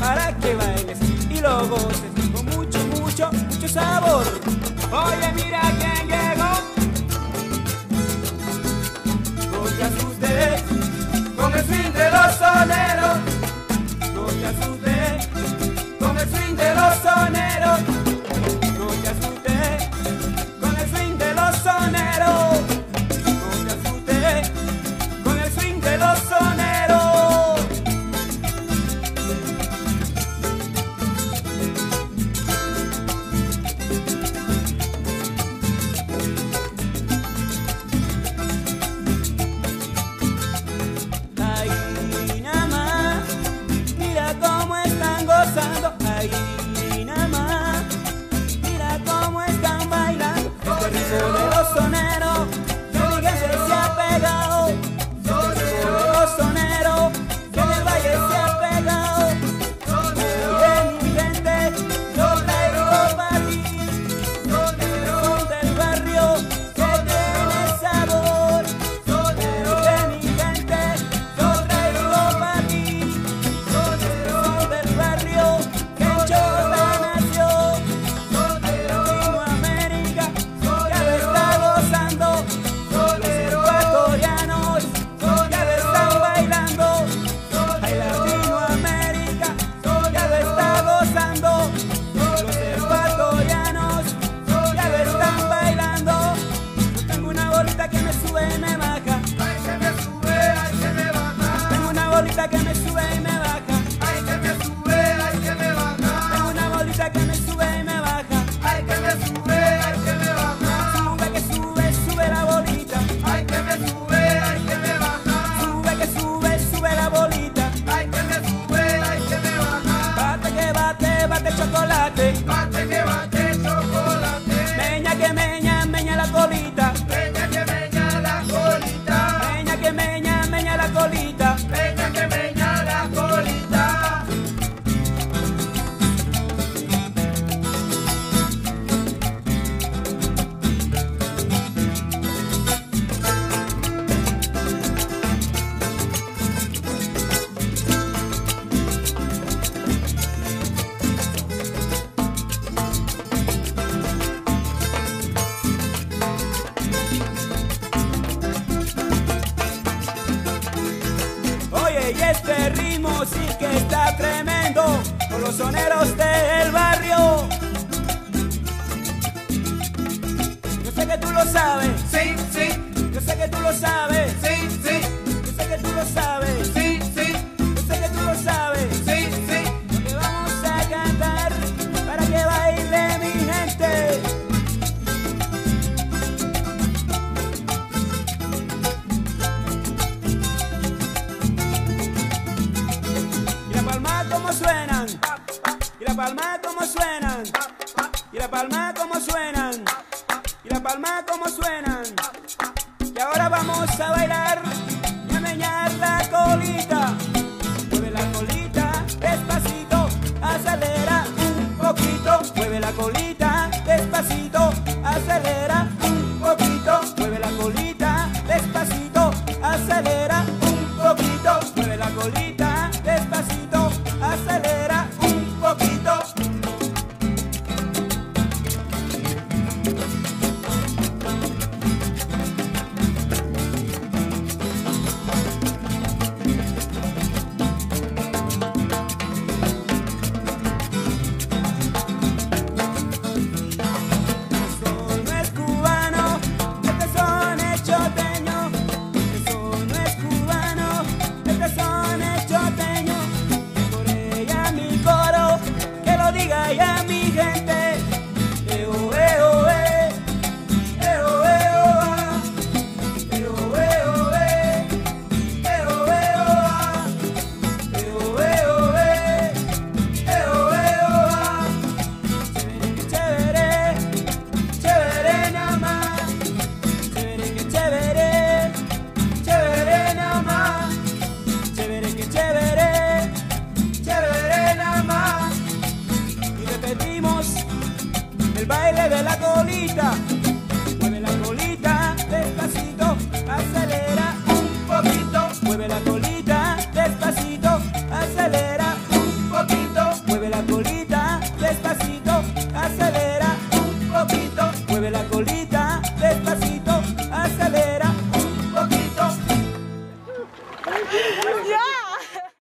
para que bailes y lo goces con mucho, mucho, mucho sabor. que meña, meña la colita. tiene ritmo, sí que está tremendo, con los soneros del barrio. Yo sé que tú lo sabes, sí, sí. Yo sé que tú lo sabes, sí, sí. la palma como suenan. Y la palma como suenan. Y la palma como suenan. Y ahora vamos a bailar y a meñar la colita. Mueve la colita despacito, acelera un poquito. Mueve la colita despacito, acelera baile de la colita.